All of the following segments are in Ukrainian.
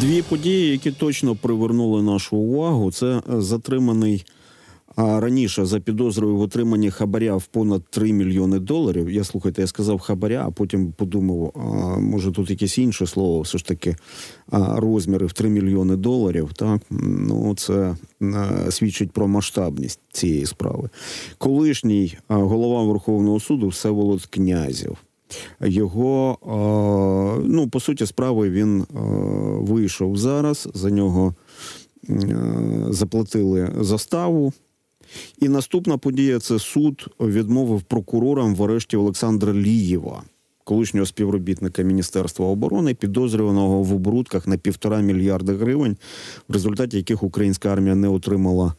Дві події, які точно привернули нашу увагу, це затриманий а раніше за підозрою в отриманні хабаря в понад 3 мільйони доларів. Я слухайте, я сказав хабаря, а потім подумав, а, може тут якесь інше слово, все ж таки а, розміри в 3 мільйони доларів. Так ну це а, свідчить про масштабність цієї справи. Колишній голова Верховного суду Всеволод Князів. Його ну по суті справи він вийшов зараз. За нього заплатили заставу. І наступна подія це суд відмовив прокурорам в арешті Олександра Лієва, колишнього співробітника Міністерства оборони, підозрюваного в оборудках на півтора мільярда гривень, в результаті яких українська армія не отримала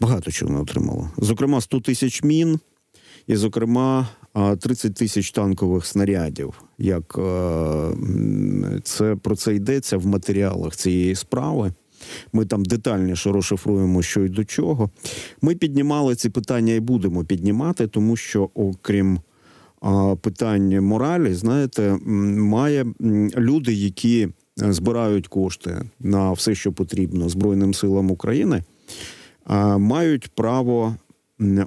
багато чого не отримала. Зокрема, 100 тисяч мін, і, зокрема, 30 тисяч танкових снарядів. Як е, це про це йдеться в матеріалах цієї справи. Ми там детальніше розшифруємо, що й до чого. Ми піднімали ці питання і будемо піднімати, тому що, окрім питань моралі, знаєте, має люди, які збирають кошти на все, що потрібно Збройним силам України, мають право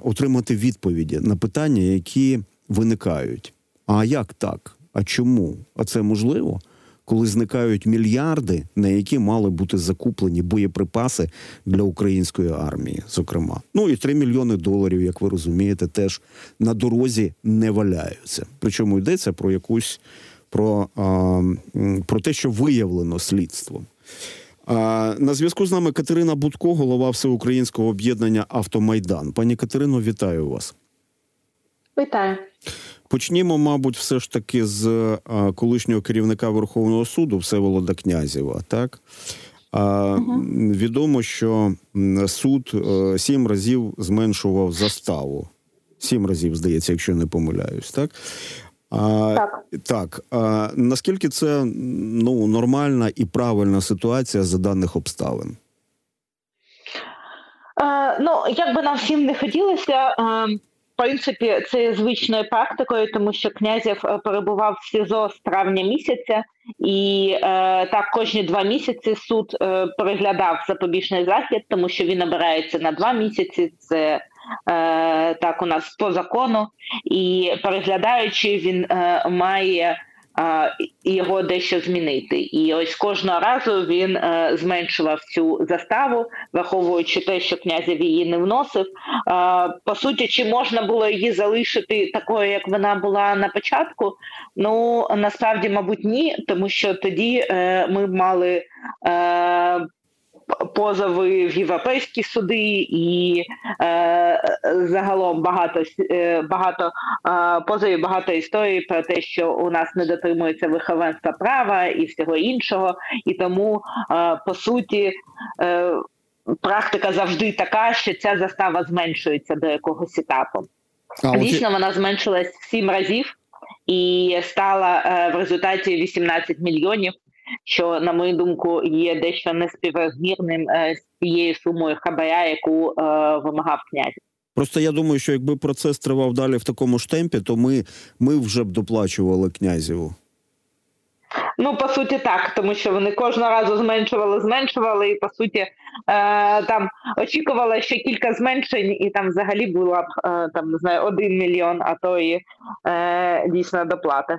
отримати відповіді на питання, які виникають. А як так? А чому? А це можливо? коли зникають мільярди, на які мали бути закуплені боєприпаси для української армії, зокрема, ну і 3 мільйони доларів, як ви розумієте, теж на дорозі не валяються. Причому йдеться про якусь про, а, про те, що виявлено слідством. А, На зв'язку з нами Катерина Будко, голова всеукраїнського об'єднання Автомайдан. Пані Катерино, вітаю вас. Вітаю. Почнімо, мабуть, все ж таки з колишнього керівника Верховного суду Всеволода Князєва. Так а, угу. відомо, що суд е, сім разів зменшував заставу. Сім разів, здається, якщо не помиляюсь, так. А, Так, так. А, наскільки це ну нормальна і правильна ситуація за даних обставин? А, ну як би нам всім не хотілося. Принципі, це є звичною практикою, тому що князів е, перебував в СІЗО з травня місяця, і е, так кожні два місяці суд е, переглядав запобіжний захід, тому що він обирається на два місяці. Це е, так у нас по закону, і переглядаючи, він е, має його дещо змінити. І ось кожного разу він е, зменшував цю заставу, враховуючи те, що князів її не вносив. По суті, чи можна було її залишити такою, як вона була на початку? Ну насправді, мабуть, ні, тому що тоді е, ми мали. Позови в європейські суди, і е, загалом багато е, багато е, позовів, багато історій про те, що у нас не дотримується виховенства права і всього іншого, і тому е, по суті. Е, Практика завжди така, що ця застава зменшується до якогось етапу. Дійсно, вона зменшилась в сім разів і стала е, в результаті 18 мільйонів що, на мою думку, є дещо неспіврозмірним е, з тією сумою хабаря, яку е, вимагав князь. Просто я думаю, що якби процес тривав далі в такому ж темпі, то ми, ми вже б доплачували князеву. Ну, по суті, так, тому що вони кожного разу зменшували, зменшували, і по суті е, там очікували ще кілька зменшень, і там взагалі була б е, там не знаю один мільйон, а то і е, дійсно доплати.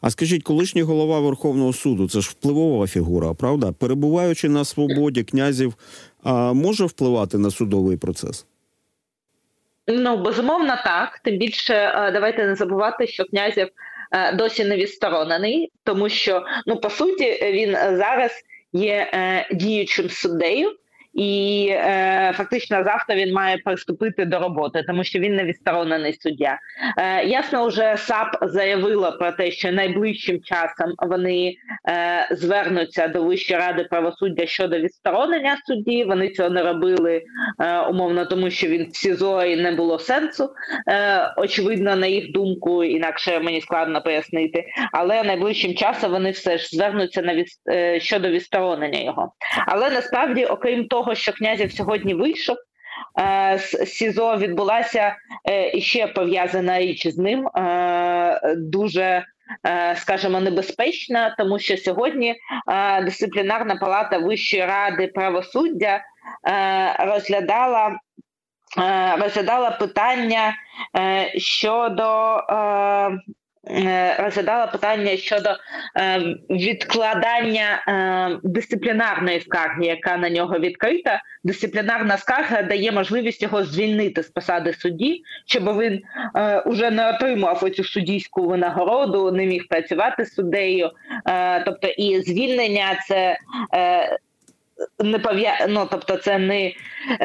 А скажіть, колишній голова Верховного суду це ж впливова фігура, правда? Перебуваючи на свободі князів, а може впливати на судовий процес? Ну безумовно, так. Тим більше е, давайте не забувати, що князів досі не відсторонений, тому що ну по суті він зараз є е, діючим суддею і е, фактично завтра він має приступити до роботи, тому що він не відсторонений суддя. Е, Ясно, вже САП заявила про те, що найближчим часом вони е, звернуться до Вищої ради правосуддя щодо відсторонення судді. Вони цього не робили е, умовно, тому що він в СІЗО і не було сенсу. Е, Очевидно, на їх думку, інакше мені складно пояснити. Але найближчим часом вони все ж звернуться на від, е, щодо відсторонення його. Але насправді, окрім того що князів сьогодні вийшов. Е, з СІЗО відбулася е, ще пов'язана річ з ним. Е, дуже скажімо, небезпечна, тому що сьогодні дисциплінарна палата Вищої ради правосуддя розглядала розглядала питання щодо Е, розглядала питання щодо е, відкладання е, дисциплінарної скарги, яка на нього відкрита. Дисциплінарна скарга дає можливість його звільнити з посади судді, щоб він уже не отримав оцю суддійську винагороду, не міг працювати з суддею. Тобто і звільнення це не пов'я... ну, тобто це не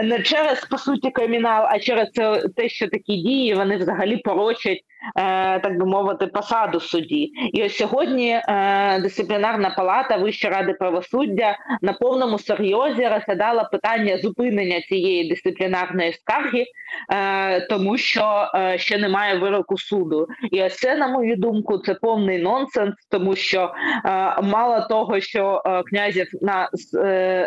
не через по суті кримінал, а через це те, що такі дії вони взагалі порочать Е, так би мовити, посаду судді. І ось сьогодні е, дисциплінарна палата Вищої ради правосуддя на повному серйозі розглядала питання зупинення цієї дисциплінарної скарги, е, тому що ще немає вироку суду. І ось це, на мою думку, це повний нонсенс, тому що мало того, що князів на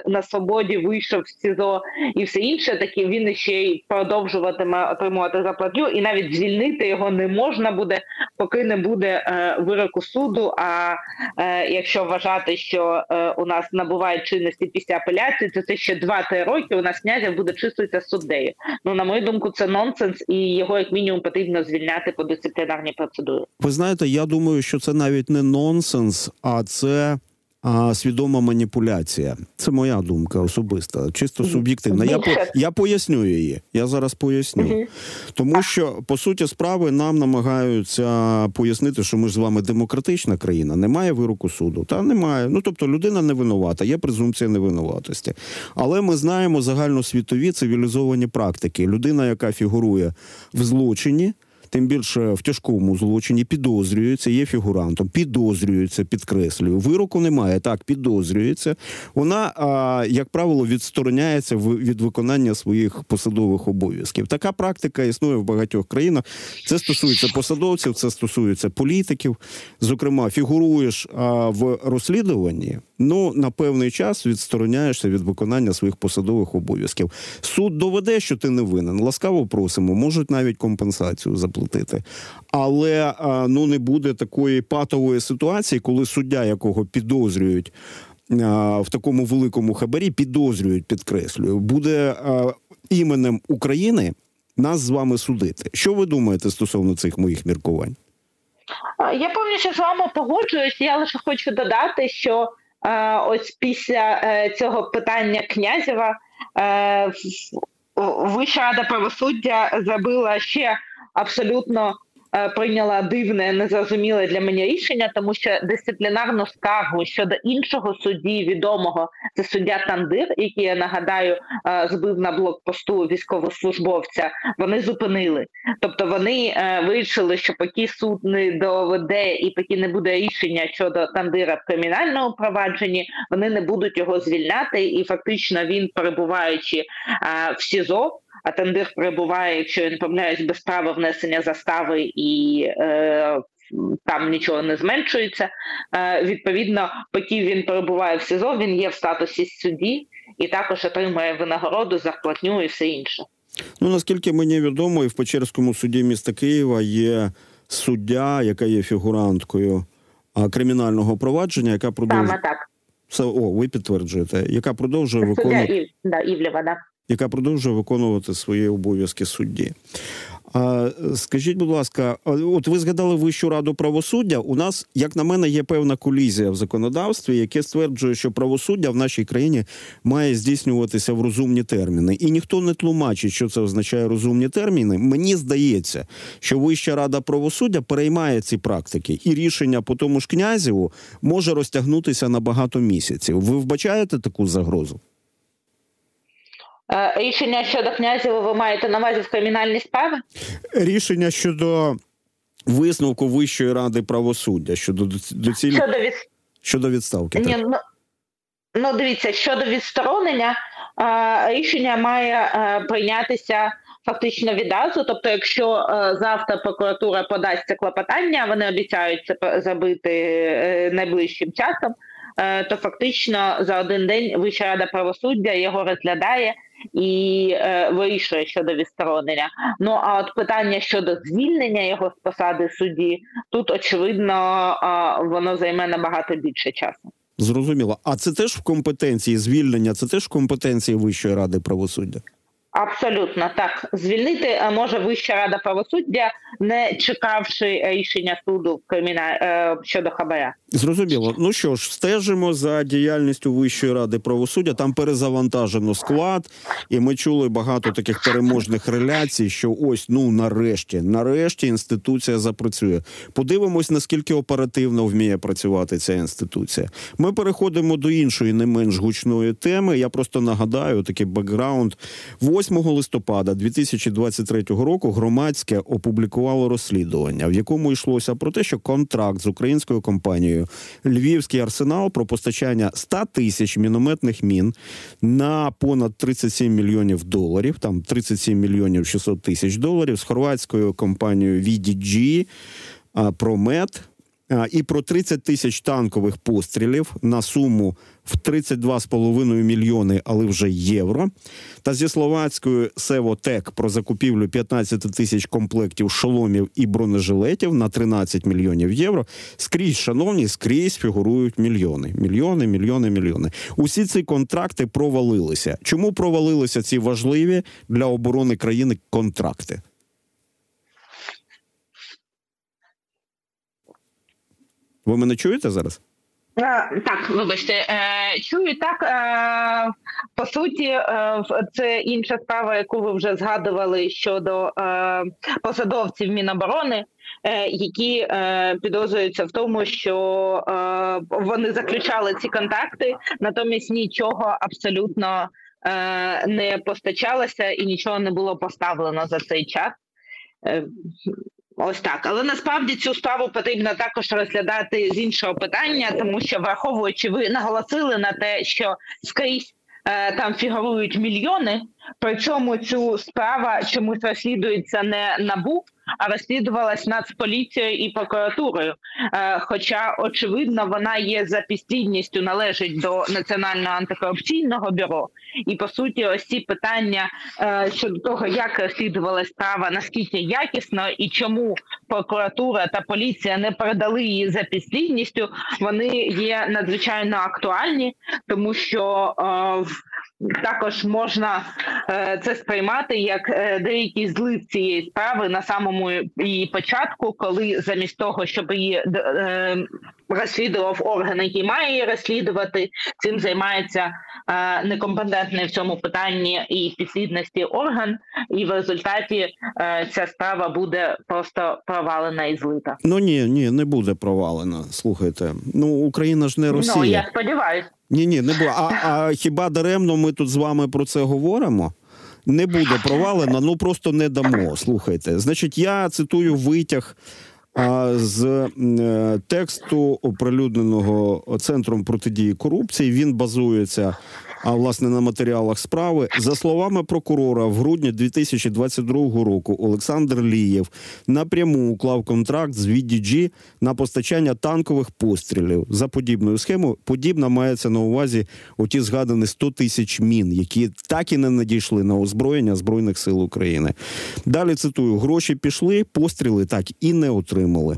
на свободі вийшов з СІЗО і все інше, таки він ще й продовжуватиме отримувати заплатню, і навіть звільнити його не можна буде, поки не буде е, вироку суду. А е, якщо вважати, що е, у нас набувають чинності після апеляції, то це ще 2-3 роки. У нас князя буде числитися суддею. Ну на мою думку, це нонсенс, і його як мінімум потрібно звільняти по дисциплінарній процедурі. Ви знаєте, я думаю, що це навіть не нонсенс, а це а, свідома маніпуляція. Це моя думка особиста, чисто суб'єктивна. Я по я поясню її. Я зараз поясню. Тому що по суті справи нам намагаються пояснити, що ми ж з вами демократична країна. Немає вироку суду. Та немає. Ну тобто людина не винувата, є презумпція невинуватості. Але ми знаємо загальносвітові цивілізовані практики. Людина, яка фігурує в злочині тим більше в тяжкому злочині підозрюється, є фігурантом, підозрюється, підкреслюю. Вироку немає, так підозрюється. Вона, як правило, відстороняється від виконання своїх посадових обов'язків. Така практика існує в багатьох країнах. Це стосується посадовців, це стосується політиків. Зокрема, фігуруєш в розслідуванні. Ну на певний час відстороняєшся від виконання своїх посадових обов'язків. Суд доведе, що ти не винен. Ласкаво просимо, можуть навіть компенсацію заплатити, але ну не буде такої патової ситуації, коли суддя, якого підозрюють в такому великому хабарі, підозрюють, підкреслюю, буде іменем України нас з вами судити. Що ви думаєте стосовно цих моїх міркувань? Я повністю з вами погоджуюсь. Я лише хочу додати, що ось після е, цього питання князєва е, Вища рада правосуддя зробила ще абсолютно Е, прийняла дивне, незрозуміле для мене рішення, тому що дисциплінарну скаргу щодо іншого судді відомого це суддя Тандир, який я нагадаю е, збив на блокпосту військовослужбовця. Вони зупинили, тобто вони е, вирішили, що поки суд не доведе і поки не буде рішення щодо Тандира в кримінальному провадженні, вони не будуть його звільняти, і фактично він перебуваючи в СІЗО. А тендир перебуває, якщо він помиляюсь, без права внесення застави і е, там нічого не зменшується. Е, Відповідно, поки він перебуває в СІЗО, він є в статусі судді і також отримує винагороду, зарплатню і все інше. Ну наскільки мені відомо, і в Печерському суді міста Києва є суддя, яка є фігуранткою кримінального провадження, яка продовжує Саме так. Все, о, ви підтверджуєте, яка продовжує виконувати... Суддя Ів... да, Івлєва, да яка продовжує виконувати свої обов'язки судді. А скажіть, будь ласка, от ви згадали Вищу раду правосуддя? У нас, як на мене, є певна колізія в законодавстві, яке стверджує, що правосуддя в нашій країні має здійснюватися в розумні терміни, і ніхто не тлумачить, що це означає розумні терміни. Мені здається, що Вища рада правосуддя переймає ці практики, і рішення по тому ж князіву може розтягнутися на багато місяців. Ви вбачаєте таку загрозу? Е, рішення щодо князів ви маєте на увазі в кримінальні справи? Рішення щодо висновку Вищої ради правосуддя щодо доцільних... щодо, від... щодо відставки. Ні, ну, ну дивіться, щодо відсторонення, е, рішення має е, прийнятися. Фактично відразу, тобто, якщо е, завтра прокуратура подасть це клопотання, вони обіцяють це зробити е, найближчим часом, е, то фактично за один день Вища рада правосуддя його розглядає і е, вирішує щодо відсторонення. Ну а от питання щодо звільнення його з посади судді, тут очевидно е, воно займе набагато більше часу. Зрозуміло. А це теж в компетенції звільнення, це теж в компетенції Вищої ради правосуддя. Абсолютно так звільнити е, може Вища рада правосуддя, не чекавши рішення суду криміна е, щодо хабаря. Зрозуміло. Ну що ж, стежимо за діяльністю Вищої ради правосуддя. Там перезавантажено склад, і ми чули багато таких переможних реляцій. Що ось ну нарешті, нарешті, інституція запрацює. Подивимось, наскільки оперативно вміє працювати ця інституція. Ми переходимо до іншої, не менш гучної теми. Я просто нагадаю такий бекграунд. 8 листопада 2023 року громадське опублікувало розслідування, в якому йшлося про те, що контракт з українською компанією Львівський арсенал про постачання 100 тисяч мінометних мін на понад 37 мільйонів доларів. Там 37 мільйонів 600 тисяч доларів з хорватською компанією VDG, Промет і про 30 тисяч танкових пострілів на суму в 32,5 мільйони, але вже євро. Та зі словацькою Севотек про закупівлю 15 тисяч комплектів шоломів і бронежилетів на 13 мільйонів євро. Скрізь, шановні, скрізь фігурують мільйони. Мільйони, мільйони, мільйони. Усі ці контракти провалилися. Чому провалилися ці важливі для оборони країни контракти? Ви мене чуєте зараз? Так, вибачте, е, чую так. Е, по суті, е, це інша справа, яку ви вже згадували щодо посадовців Міноборони, які підозрюються в тому, що вони заключали ці контакти, натомість нічого абсолютно не постачалося і нічого не було поставлено за цей час. Ось так, але насправді цю справу потрібно також розглядати з іншого питання, тому що враховуючи, ви наголосили на те, що скрізь е, там фігурують мільйони. Причому цю справа чомусь розслідується не набу, а розслідувалась Нацполіцією і прокуратурою. Е, хоча, очевидно, вона є за підслідністю, належить до національного антикорупційного бюро. І по суті, ось ці питання е, щодо того, як розслідувалася справа, наскільки якісно і чому прокуратура та поліція не передали її за підслідністю, вони є надзвичайно актуальні, тому що е, також можна е, це сприймати як е, деякий злив цієї справи на самому її початку, коли замість того, щоб її е, розслідував орган, який має її розслідувати, цим займається некомпетентний в цьому питанні і підслідності орган, і в результаті ця справа буде просто провалена і злита. Ну ні, ні, не буде провалена. Слухайте, ну Україна ж не Росія. Ну я сподіваюся. Ні, ні, не було. А, а хіба даремно ми тут з вами про це говоримо? Не буде провалено, ну просто не дамо. Слухайте. Значить, я цитую витяг а, з е, тексту оприлюдненого центром протидії корупції. Він базується а власне на матеріалах справи. За словами прокурора, в грудні 2022 року Олександр Лієв напряму уклав контракт з VDG на постачання танкових пострілів за подібною схемою. Подібна мається на увазі оті згадані 100 тисяч мін, які так і не надійшли на озброєння збройних сил України. Далі цитую: гроші пішли, постріли так і не отримали.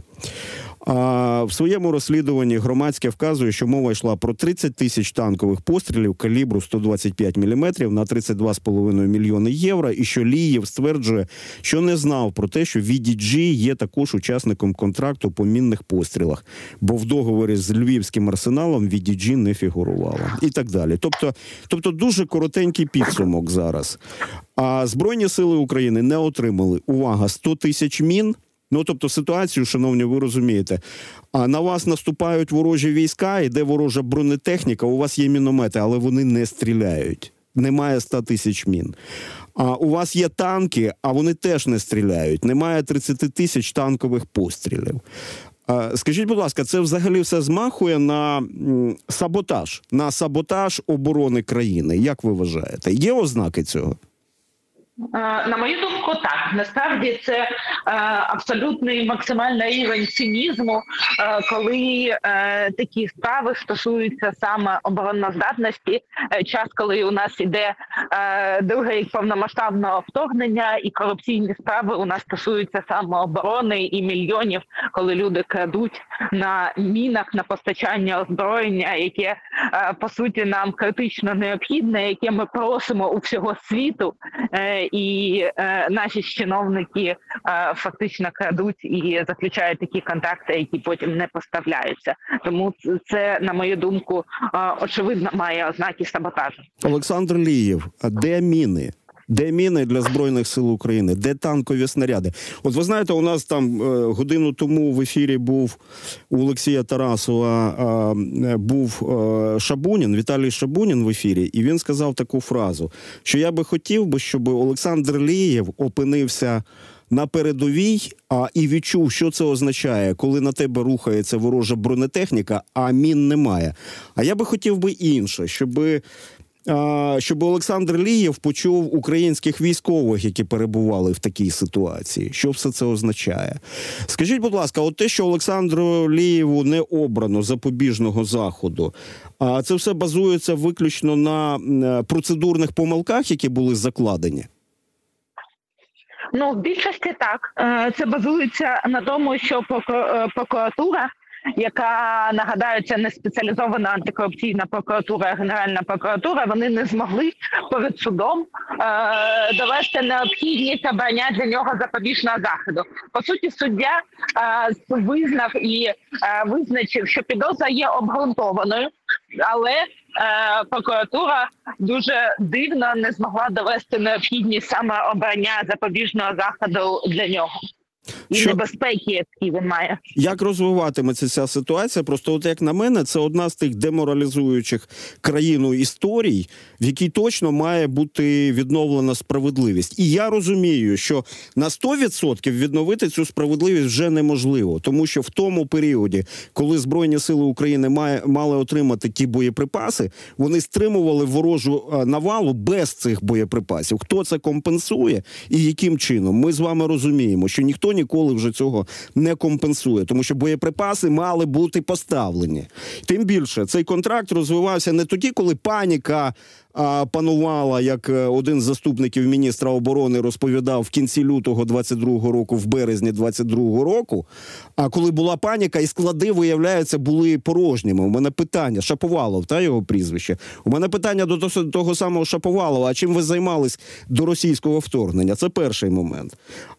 А в своєму розслідуванні громадське вказує, що мова йшла про 30 тисяч танкових пострілів калібру 125 мм на 32,5 мільйони євро. І що Лієв стверджує, що не знав про те, що VDG є також учасником контракту по мінних пострілах, бо в договорі з львівським арсеналом VDG не фігурувало. І так далі. Тобто, тобто дуже коротенький підсумок зараз. А збройні сили України не отримали увага 100 тисяч мін. Ну тобто ситуацію, шановні, ви розумієте. А на вас наступають ворожі війська, іде ворожа бронетехніка. У вас є міномети, але вони не стріляють. Немає 100 тисяч мін. А у вас є танки, а вони теж не стріляють. Немає 30 тисяч танкових пострілів. Скажіть, будь ласка, це взагалі все змахує на саботаж, на саботаж оборони країни. Як ви вважаєте? Є ознаки цього? На мою думку, так насправді це е, абсолютний максимальний рівень цинізму, е, коли е, такі справи стосуються саме обороноздатності. Час, коли у нас іде другий рік повномасштабного вторгнення, і корупційні справи у нас стосуються саме оборони і мільйонів, коли люди крадуть на мінах на постачання озброєння, яке по суті нам критично необхідне, яке ми просимо у всього світу і е, наші чиновники е, фактично крадуть і заключають такі контакти, які потім не поставляються. Тому це, на мою думку, е, очевидно має ознаки саботажу. Олександр Лієв, де міни? Де міни для збройних сил України, де танкові снаряди? От ви знаєте, у нас там е, годину тому в ефірі був у Олексія Тарасова е, був е, Шабунін, Віталій Шабунін в ефірі, і він сказав таку фразу: що я би хотів би, щоб Олександр Лієв опинився. На передовій а і відчув, що це означає, коли на тебе рухається ворожа бронетехніка, а мін немає. А я би хотів би інше, щоби щоб Олександр Лієв почув українських військових, які перебували в такій ситуації. Що все це означає? Скажіть, будь ласка, от те, що Олександру Лієву не обрано запобіжного заходу, а це все базується виключно на процедурних помилках, які були закладені. Ну, в більшості так е, це базується на тому, що е, прокуратура яка нагадаю, це не спеціалізована антикорупційна прокуратура, а генеральна прокуратура. Вони не змогли перед судом е, довести необхідність обрання для нього запобіжного заходу. По суті, суддя е, визнав і е, визначив, що підозра є обґрунтованою, але е, прокуратура дуже дивно не змогла довести необхідність саме обрання запобіжного заходу для нього і що... небезпеки, які він має. Як розвиватиметься ця ситуація? Просто, от як на мене, це одна з тих деморалізуючих країну історій, в якій точно має бути відновлена справедливість. І я розумію, що на 100% відновити цю справедливість вже неможливо, тому що в тому періоді, коли Збройні сили України має, мали отримати ті боєприпаси, вони стримували ворожу е, навалу без цих боєприпасів. Хто це компенсує і яким чином? Ми з вами розуміємо, що ніхто ніколи вже цього не компенсує, тому що боєприпаси мали бути поставлені. Тим більше цей контракт розвивався не тоді, коли паніка панувала, як е, один з заступників міністра оборони розповідав в кінці лютого 22-го року, в березні 22-го року. А коли була паніка, і склади, виявляється, були порожніми. У мене питання Шаповалов, та його прізвище. У мене питання до того самого Шаповалова. А чим ви займались до російського вторгнення? Це перший момент.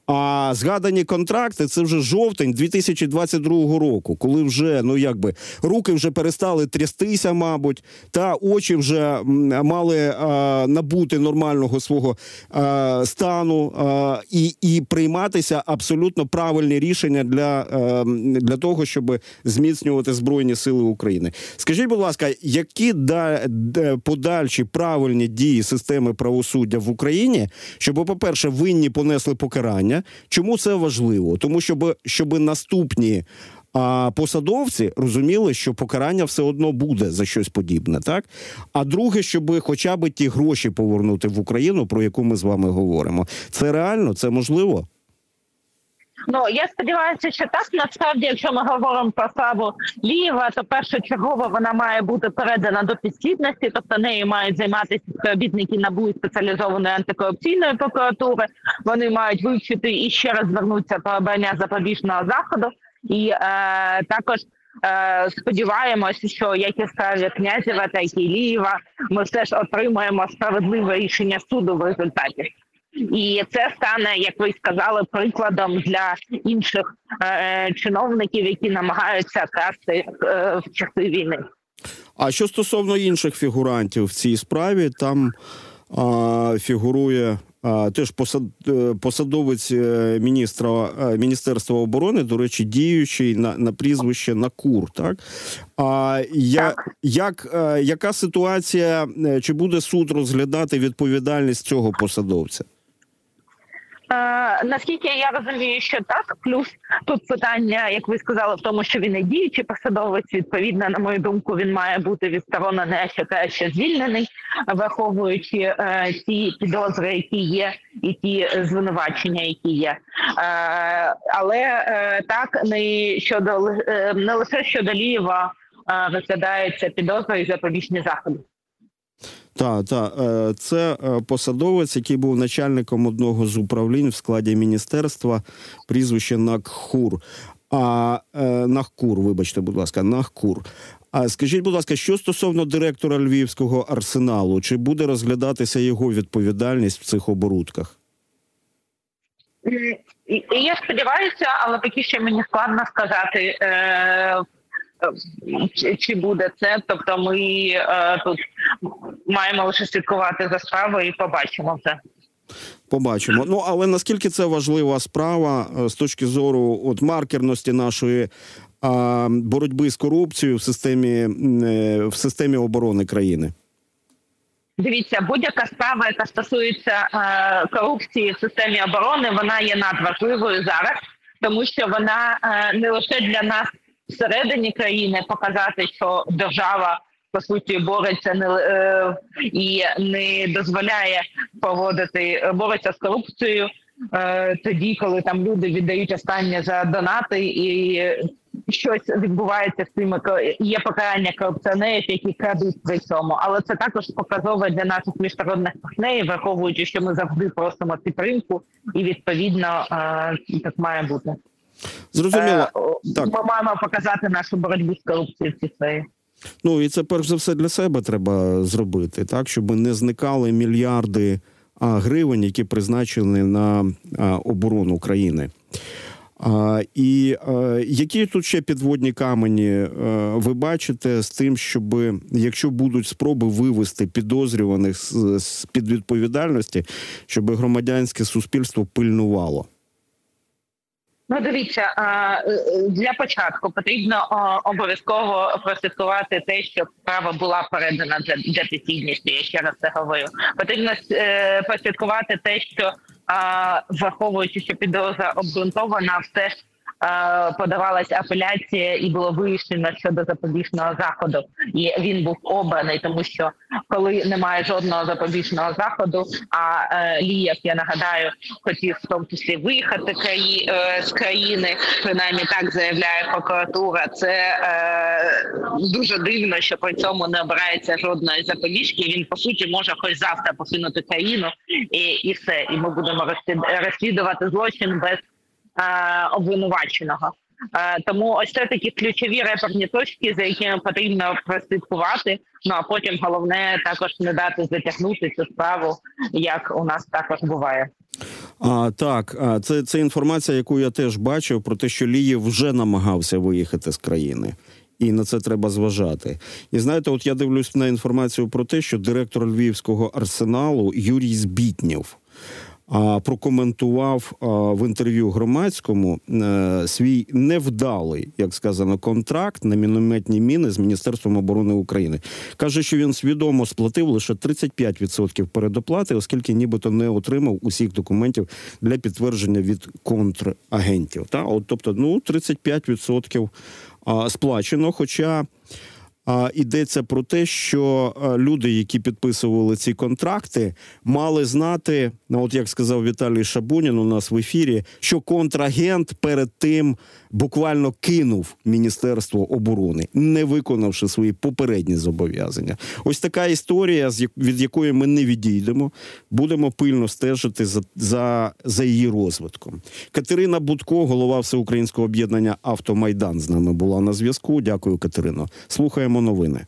А згадані контракти це вже жовтень 2022 року, коли вже ну якби руки вже перестали трястися, мабуть, та очі вже мали а, набути нормального свого а, стану а, і і прийматися абсолютно правильні рішення для, для того, щоб зміцнювати збройні сили України. Скажіть, будь ласка, які да, подальші правильні дії системи правосуддя в Україні, щоб, по перше, винні понесли покарання? Чому це важливо? Тому щоб, щоб наступні. А посадовці розуміли, що покарання все одно буде за щось подібне, так а друге, щоб хоча б ті гроші повернути в Україну, про яку ми з вами говоримо, це реально, це можливо. Ну я сподіваюся, що так насправді, якщо ми говоримо про справу Лієва, то першочергово вона має бути передана до підслідності, тобто нею мають займатися співробітники НАБУ спеціалізованої антикорупційної прокуратури. Вони мають вивчити і ще раз звернутися про обрання запобіжного заходу і е, також. Е, сподіваємося, що як і справі князєва, так і Лієва, ми все ж отримаємо справедливе рішення суду в результаті, і це стане, як ви сказали, прикладом для інших е, чиновників, які намагаються красти е, в часи війни. А що стосовно інших фігурантів в цій справі, там а, фігурує теж посад, е, посадовець е, міністра е, міністерства оборони, до речі, діючий на на прізвище Накур. Так а я як яка ситуація? Чи буде суд розглядати відповідальність цього посадовця? Е, наскільки я розумію, що так, плюс тут питання, як ви сказали, в тому, що він і діючий посадовець. Відповідно, на мою думку, він має бути відсторонений, а ще краще звільнений, враховуючи е, ті підозри, які є, і ті звинувачення, які є. Е, але е, так не щодо е, не лише щодо Лієва е, розглядається підозра і запобіжні заходи. Так, так. Е, це е, посадовець, який був начальником одного з управлінь в складі міністерства, прізвище Накхур. А е, Нахкур, вибачте, будь ласка, Нахкур. А скажіть, будь ласка, що стосовно директора львівського арсеналу, чи буде розглядатися його відповідальність в цих оборудках? Я сподіваюся, але поки що мені складно сказати. Чи, чи буде це? Тобто, ми е, тут маємо лише слідкувати за справою і побачимо це. Побачимо. Ну але наскільки це важлива справа е, з точки зору от маркерності нашої а, боротьби з корупцією в системі е, в системі оборони країни? Дивіться, будь-яка справа, яка стосується е, корупції в системі оборони, вона є надважливою зараз, тому що вона е, не лише для нас всередині країни показати, що держава по суті бореться не е, і не дозволяє поводити бореться з корупцією. Е, тоді, коли там люди віддають останнє за донати, і щось відбувається з цими є покарання корупціонерів, які крадуть при цьому. Але це також показово для наших міжнародних партнерів, враховуючи, що ми завжди просимо підтримку, і відповідно е, так має бути. Зрозуміло. Е, так. Ми маємо показати нашу боротьбу з корупцією в цій. Ну і це перш за все для себе треба зробити, так щоб не зникали мільярди а, гривень, які призначені на а, оборону країни. А, І а, які тут ще підводні камені а, ви бачите з тим, щоб якщо будуть спроби вивести підозрюваних з, з під відповідальності, щоб громадянське суспільство пильнувало? Ну, дивіться, е, для початку потрібно обов'язково прослідкувати те, щоб справа була передана для підслідністю, Я ще раз це говорю. Потрібно е, прослідкувати те, що враховуючи, що підозра обґрунтована, все ж подавалася апеляція і було вияснено щодо запобіжного заходу. І він був обраний, тому що коли немає жодного запобіжного заходу, а е, Лієв, я нагадаю, хотів в тому числі виїхати краї, е, з країни. Принаймні так заявляє прокуратура. Це дуже дивно, що при цьому не обирається жодної запобіжки. Він по суті може хоч завтра покинути країну, і і все. І ми будемо розслідувати злочин без Е, обвинуваченого. Е, тому ось це такі ключові реперні точки, за якими потрібно прослідкувати. Ну а потім головне також не дати затягнути цю справу, як у нас також буває. А так, це це інформація, яку я теж бачив, про те, що Лієв вже намагався виїхати з країни, і на це треба зважати. І знаєте, от я дивлюсь на інформацію про те, що директор львівського арсеналу Юрій Збітнєв прокоментував в інтерв'ю громадському е, свій невдалий, як сказано, контракт на мінометні міни з міністерством оборони України. каже, що він свідомо сплатив лише 35% передоплати, оскільки нібито не отримав усіх документів для підтвердження від контрагентів. Та от, тобто, ну 35% сплачено. Хоча Йдеться про те, що люди, які підписували ці контракти, мали знати, ну от як сказав Віталій Шабунін у нас в ефірі, що контрагент перед тим буквально кинув Міністерство оборони, не виконавши свої попередні зобов'язання. Ось така історія, від якої ми не відійдемо. Будемо пильно стежити за, за, за її розвитком. Катерина Будко, голова всеукраїнського об'єднання Автомайдан, з нами була на зв'язку. Дякую, Катерино. Слухаємо новини.